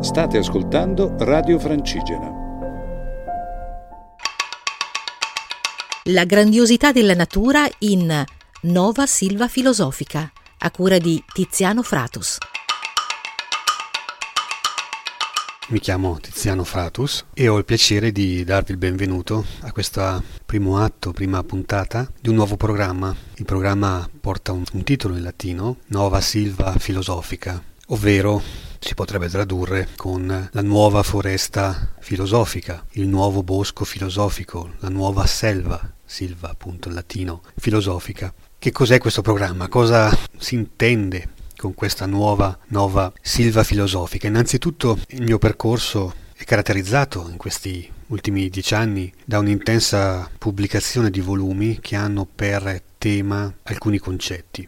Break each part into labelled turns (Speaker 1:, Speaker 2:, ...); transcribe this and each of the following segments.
Speaker 1: State ascoltando Radio Francigena.
Speaker 2: La grandiosità della natura in Nova Silva Filosofica, a cura di Tiziano Fratus.
Speaker 3: Mi chiamo Tiziano Fratus e ho il piacere di darvi il benvenuto a questo primo atto, prima puntata di un nuovo programma. Il programma porta un, un titolo in latino, Nova Silva Filosofica, ovvero si potrebbe tradurre con la nuova foresta filosofica, il nuovo bosco filosofico, la nuova selva, silva appunto in latino, filosofica. Che cos'è questo programma? Cosa si intende con questa nuova, nuova silva filosofica? Innanzitutto il mio percorso è caratterizzato in questi ultimi dieci anni da un'intensa pubblicazione di volumi che hanno per tema alcuni concetti.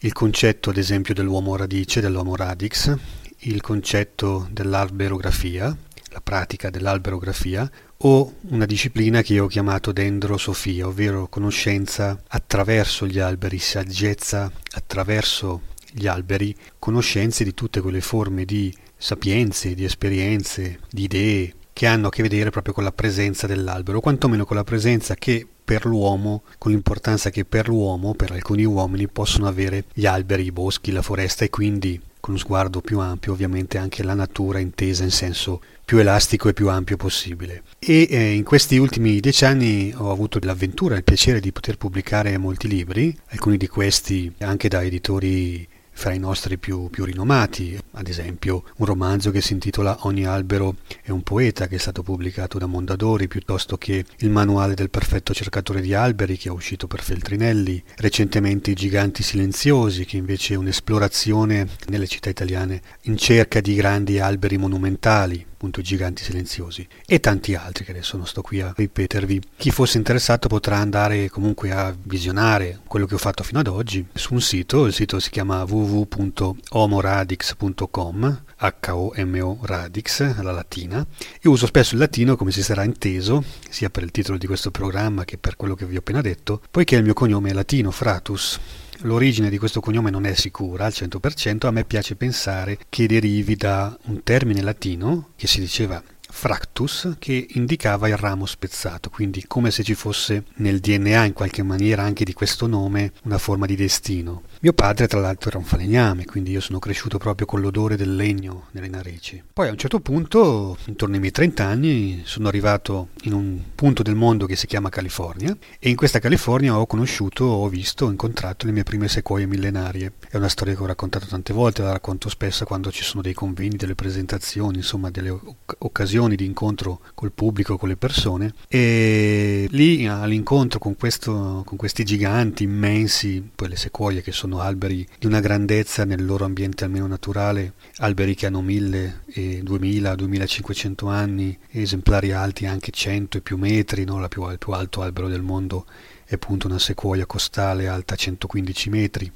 Speaker 3: Il concetto, ad esempio, dell'uomo radice, dell'uomo radix, il concetto dell'alberografia, la pratica dell'alberografia, o una disciplina che io ho chiamato dendrosofia, ovvero conoscenza attraverso gli alberi, saggezza attraverso gli alberi, conoscenze di tutte quelle forme di sapienze, di esperienze, di idee che hanno a che vedere proprio con la presenza dell'albero, o quantomeno con la presenza che per l'uomo, con l'importanza che per l'uomo, per alcuni uomini, possono avere gli alberi, i boschi, la foresta e quindi con uno sguardo più ampio ovviamente anche la natura intesa in senso più elastico e più ampio possibile. E eh, in questi ultimi dieci anni ho avuto l'avventura il piacere di poter pubblicare molti libri, alcuni di questi anche da editori fra i nostri più, più, rinomati, ad esempio un romanzo che si intitola Ogni albero è un poeta che è stato pubblicato da Mondadori, piuttosto che il manuale del perfetto cercatore di alberi che è uscito per Feltrinelli, recentemente I giganti silenziosi che invece è un'esplorazione nelle città italiane in cerca di grandi alberi monumentali appunto i giganti silenziosi e tanti altri che adesso non sto qui a ripetervi. Chi fosse interessato potrà andare comunque a visionare quello che ho fatto fino ad oggi su un sito, il sito si chiama www.homoradix.com H-O-M-O Radix, alla latina. Io uso spesso il latino, come si sarà inteso, sia per il titolo di questo programma che per quello che vi ho appena detto, poiché il mio cognome è latino, Fratus, L'origine di questo cognome non è sicura al 100%, a me piace pensare che derivi da un termine latino che si diceva fractus che indicava il ramo spezzato, quindi come se ci fosse nel DNA in qualche maniera anche di questo nome una forma di destino. Mio padre tra l'altro era un falegname, quindi io sono cresciuto proprio con l'odore del legno nelle narici. Poi a un certo punto, intorno ai miei 30 anni, sono arrivato in un punto del mondo che si chiama California e in questa California ho conosciuto, ho visto, ho incontrato le mie prime sequoie millenarie. È una storia che ho raccontato tante volte, la racconto spesso quando ci sono dei convegni, delle presentazioni, insomma delle occasioni di incontro col pubblico, con le persone e lì all'incontro con, questo, con questi giganti immensi, poi le sequoie che sono sono alberi di una grandezza nel loro ambiente almeno naturale, alberi che hanno 1000 e 2000, 2500 anni, esemplari alti anche 100 e più metri, no? più, il più alto albero del mondo è appunto una sequoia costale alta 115 metri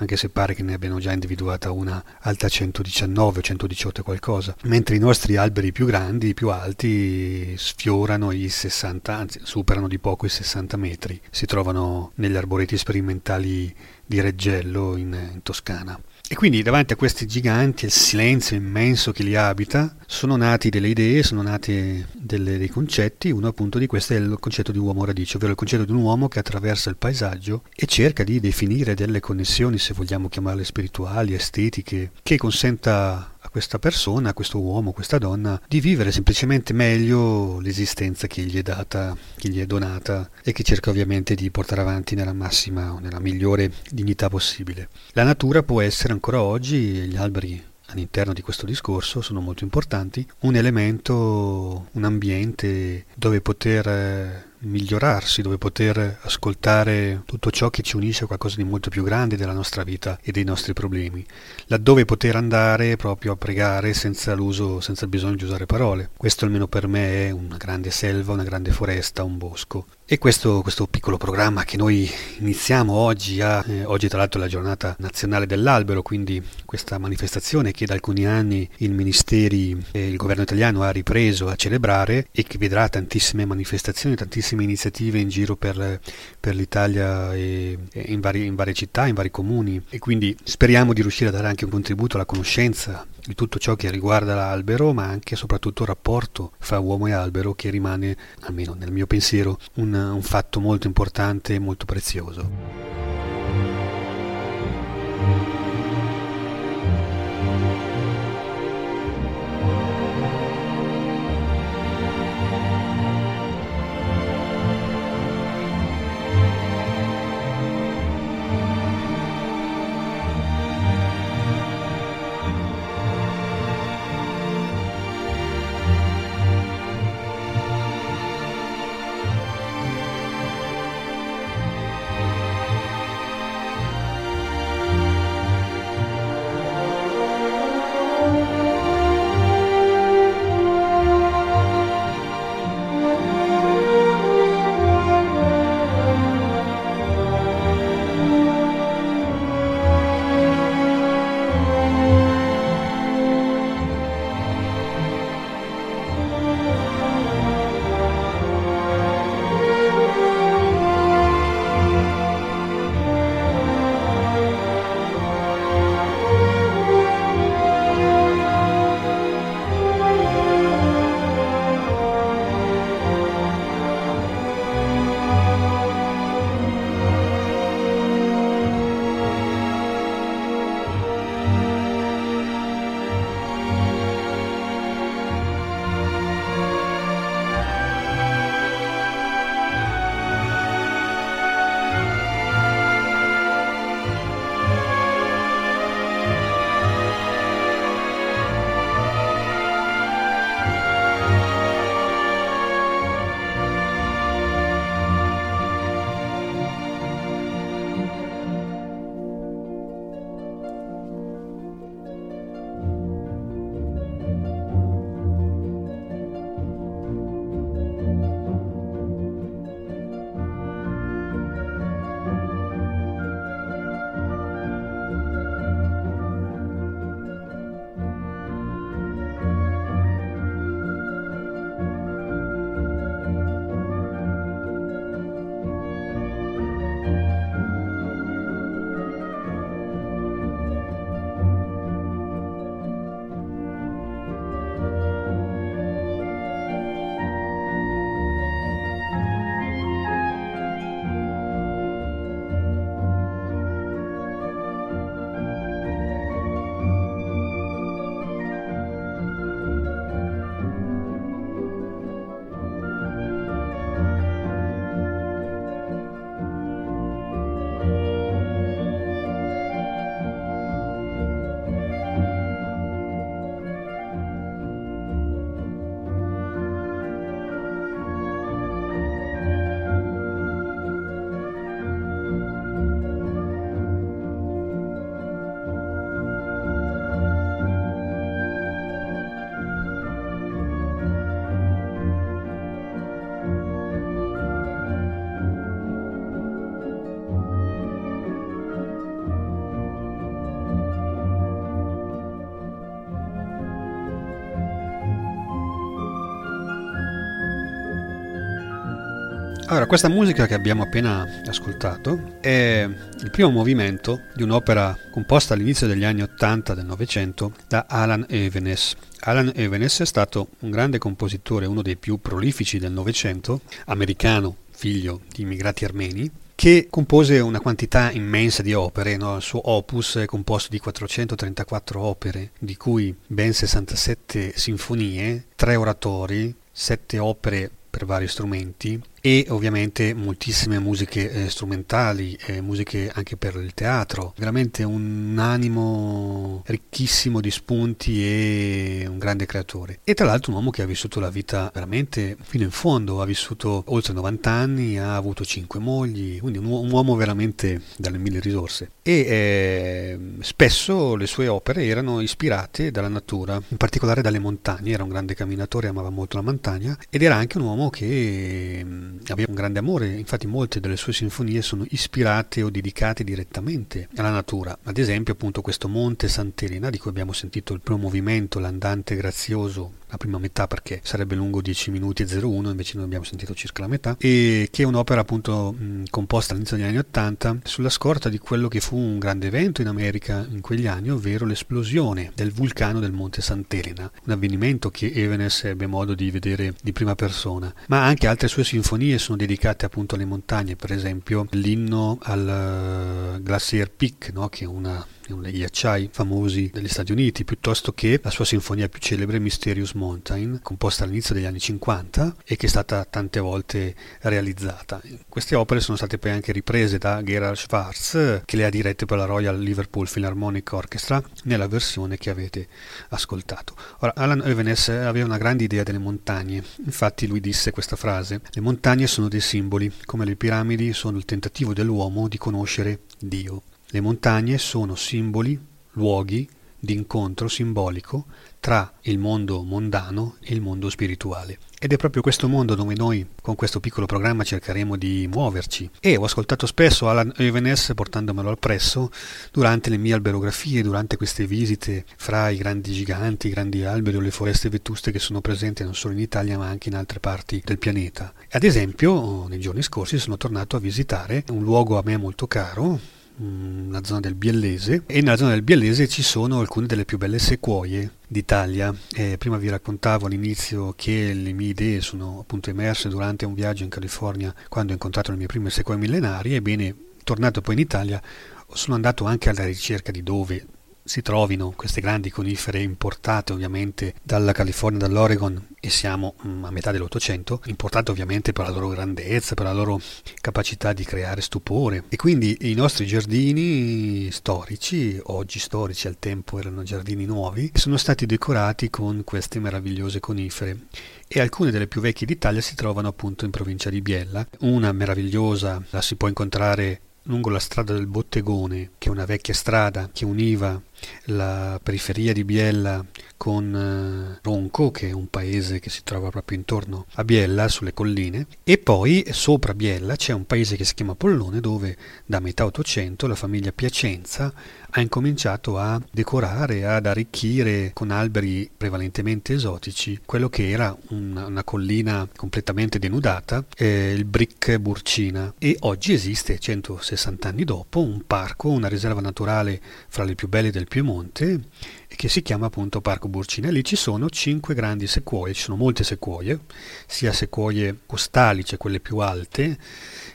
Speaker 3: anche se pare che ne abbiano già individuata una alta 119 o 118 qualcosa, mentre i nostri alberi più grandi, più alti, sfiorano i 60, anzi superano di poco i 60 metri, si trovano negli arboreti sperimentali di Reggello in, in Toscana. E quindi davanti a questi giganti, il silenzio immenso che li abita, sono nati delle idee, sono nati delle, dei concetti, uno appunto di questo è il concetto di uomo radice, ovvero il concetto di un uomo che attraversa il paesaggio e cerca di definire delle connessioni, se vogliamo chiamarle spirituali, estetiche, che consenta questa persona, questo uomo, questa donna, di vivere semplicemente meglio l'esistenza che gli è data, che gli è donata e che cerca ovviamente di portare avanti nella massima o nella migliore dignità possibile. La natura può essere ancora oggi, gli alberi all'interno di questo discorso sono molto importanti, un elemento, un ambiente dove poter eh, migliorarsi, dove poter ascoltare tutto ciò che ci unisce a qualcosa di molto più grande della nostra vita e dei nostri problemi, laddove poter andare proprio a pregare senza l'uso, senza il bisogno di usare parole. Questo almeno per me è una grande selva, una grande foresta, un bosco. E questo, questo, piccolo programma che noi iniziamo oggi, a, eh, oggi tra l'altro è la giornata nazionale dell'albero, quindi questa manifestazione che da alcuni anni il Ministeri e il governo italiano ha ripreso a celebrare e che vedrà tantissime manifestazioni, tantissime tantissime iniziative in giro per, per l'Italia e, e in, vari, in varie città, in vari comuni e quindi speriamo di riuscire a dare anche un contributo alla conoscenza di tutto ciò che riguarda l'albero, ma anche e soprattutto il rapporto fra uomo e albero che rimane, almeno nel mio pensiero, un, un fatto molto importante e molto prezioso. Allora, questa musica che abbiamo appena ascoltato è il primo movimento di un'opera composta all'inizio degli anni Ottanta del Novecento da Alan Evenes. Alan Evenes è stato un grande compositore, uno dei più prolifici del Novecento, americano, figlio di immigrati armeni, che compose una quantità immensa di opere, no? il suo opus è composto di 434 opere, di cui ben 67 sinfonie, 3 oratori, 7 opere per vari strumenti e ovviamente moltissime musiche eh, strumentali, eh, musiche anche per il teatro, veramente un animo ricchissimo di spunti e un grande creatore. E tra l'altro un uomo che ha vissuto la vita veramente fino in fondo, ha vissuto oltre 90 anni, ha avuto 5 mogli, quindi un, un uomo veramente dalle mille risorse. E eh, spesso le sue opere erano ispirate dalla natura, in particolare dalle montagne, era un grande camminatore, amava molto la montagna ed era anche un uomo che aveva un grande amore, infatti molte delle sue sinfonie sono ispirate o dedicate direttamente alla natura, ad esempio appunto questo Monte Sant'Elena di cui abbiamo sentito il primo movimento, l'andante grazioso la prima metà perché sarebbe lungo 10 minuti e 01, invece noi abbiamo sentito circa la metà, e che è un'opera appunto mh, composta all'inizio degli anni 80 sulla scorta di quello che fu un grande evento in America in quegli anni, ovvero l'esplosione del vulcano del Monte Sant'Elena, un avvenimento che Evanes ebbe modo di vedere di prima persona, ma anche altre sue sinfonie sono dedicate appunto alle montagne, per esempio l'inno al uh, Glacier Peak, no? che è una uno dei ghiacciai famosi degli Stati Uniti, piuttosto che la sua sinfonia più celebre Mysterious Mountain, composta all'inizio degli anni 50 e che è stata tante volte realizzata. Queste opere sono state poi anche riprese da Gerhard Schwarz, che le ha dirette per la Royal Liverpool Philharmonic Orchestra, nella versione che avete ascoltato. Ora, Alan Evenes aveva una grande idea delle montagne, infatti lui disse questa frase, le montagne sono dei simboli, come le piramidi sono il tentativo dell'uomo di conoscere Dio. Le montagne sono simboli, luoghi di incontro simbolico tra il mondo mondano e il mondo spirituale. Ed è proprio questo mondo dove noi con questo piccolo programma cercheremo di muoverci. E ho ascoltato spesso Alan Evenes portandomelo al presso durante le mie alberografie, durante queste visite fra i grandi giganti, i grandi alberi o le foreste vetuste che sono presenti non solo in Italia ma anche in altre parti del pianeta. Ad esempio, nei giorni scorsi sono tornato a visitare un luogo a me molto caro, la zona del Biellese e nella zona del Biellese ci sono alcune delle più belle sequoie d'Italia. Eh, prima vi raccontavo all'inizio che le mie idee sono appunto emerse durante un viaggio in California quando ho incontrato le mie prime sequoie millenarie. Ebbene, tornato poi in Italia, sono andato anche alla ricerca di dove si trovino queste grandi conifere importate ovviamente dalla California, dall'Oregon e siamo mm, a metà dell'Ottocento, importate ovviamente per la loro grandezza, per la loro capacità di creare stupore e quindi i nostri giardini storici, oggi storici al tempo erano giardini nuovi, sono stati decorati con queste meravigliose conifere e alcune delle più vecchie d'Italia si trovano appunto in provincia di Biella. Una meravigliosa la si può incontrare lungo la strada del Bottegone, che è una vecchia strada che univa la periferia di Biella con eh, Ronco, che è un paese che si trova proprio intorno a Biella, sulle colline, e poi sopra Biella c'è un paese che si chiama Pollone, dove da metà Ottocento la famiglia Piacenza ha incominciato a decorare, ad arricchire con alberi prevalentemente esotici quello che era una, una collina completamente denudata, eh, il Brick Burcina, e oggi esiste, 160 anni dopo, un parco, una riserva naturale fra le più belle del Piemonte che si chiama appunto Parco Burcina. Lì ci sono cinque grandi sequoie, ci sono molte sequoie, sia sequoie costali, cioè quelle più alte,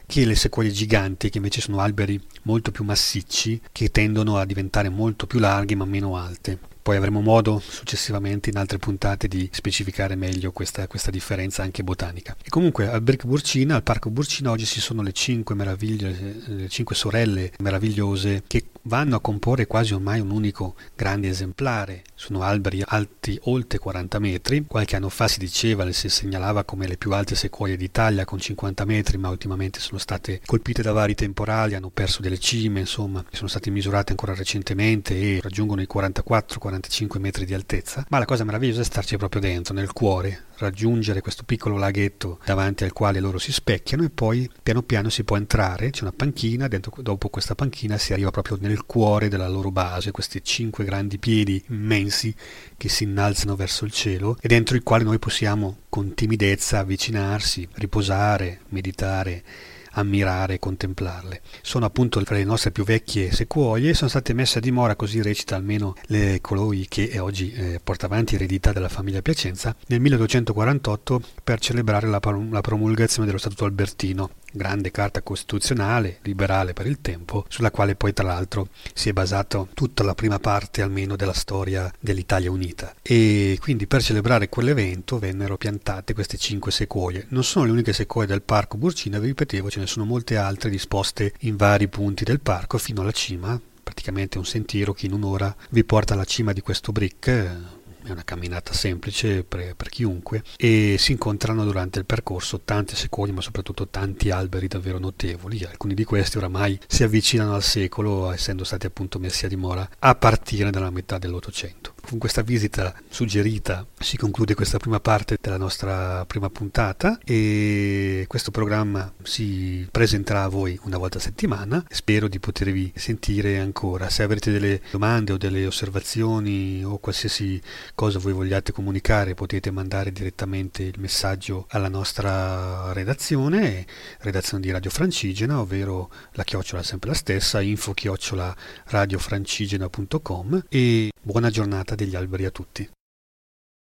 Speaker 3: che le sequoie giganti, che invece sono alberi molto più massicci, che tendono a diventare molto più larghi ma meno alte. Poi avremo modo successivamente in altre puntate di specificare meglio questa, questa differenza anche botanica. E comunque al Brick Burcina, al Parco Burcina, oggi ci sono le cinque meraviglie, le cinque sorelle meravigliose che vanno a comporre quasi ormai un unico grande esemplare. Sono alberi alti oltre 40 metri. Qualche anno fa si diceva, si segnalava come le più alte sequoie d'Italia con 50 metri, ma ultimamente sono state colpite da vari temporali, hanno perso delle cime, insomma, sono state misurate ancora recentemente e raggiungono i 44 45 metri di altezza, ma la cosa meravigliosa è starci proprio dentro, nel cuore, raggiungere questo piccolo laghetto davanti al quale loro si specchiano e poi piano piano si può entrare, c'è una panchina, dentro, dopo questa panchina si arriva proprio nel cuore della loro base, questi cinque grandi piedi immensi che si innalzano verso il cielo e dentro i quali noi possiamo con timidezza avvicinarsi, riposare, meditare ammirare e contemplarle. Sono appunto fra le nostre più vecchie sequoie e sono state messe a dimora, così recita almeno le coloi che oggi eh, porta avanti eredità della famiglia Piacenza, nel 1248 per celebrare la, la promulgazione dello Statuto Albertino grande carta costituzionale, liberale per il tempo, sulla quale poi tra l'altro si è basato tutta la prima parte almeno della storia dell'Italia unita. E quindi per celebrare quell'evento vennero piantate queste cinque sequoie. Non sono le uniche sequoie del parco Burcina, vi ripetevo, ce ne sono molte altre disposte in vari punti del parco fino alla cima, praticamente un sentiero che in un'ora vi porta alla cima di questo brick è una camminata semplice per, per, chiunque e si incontrano durante il percorso tante sequoie ma soprattutto tanti alberi davvero notevoli alcuni di questi oramai si avvicinano al secolo essendo stati appunto messi a dimora a partire dalla metà dell'Ottocento Con questa visita suggerita si conclude questa prima parte della nostra prima puntata e questo programma si presenterà a voi una volta a settimana. Spero di potervi sentire ancora. Se avrete delle domande o delle osservazioni o qualsiasi cosa voi vogliate comunicare potete mandare direttamente il messaggio alla nostra redazione, redazione di Radio Francigena, ovvero la chiocciola sempre la stessa, info chiocciola radiofrancigena.com e buona giornata degli alberi a tutti.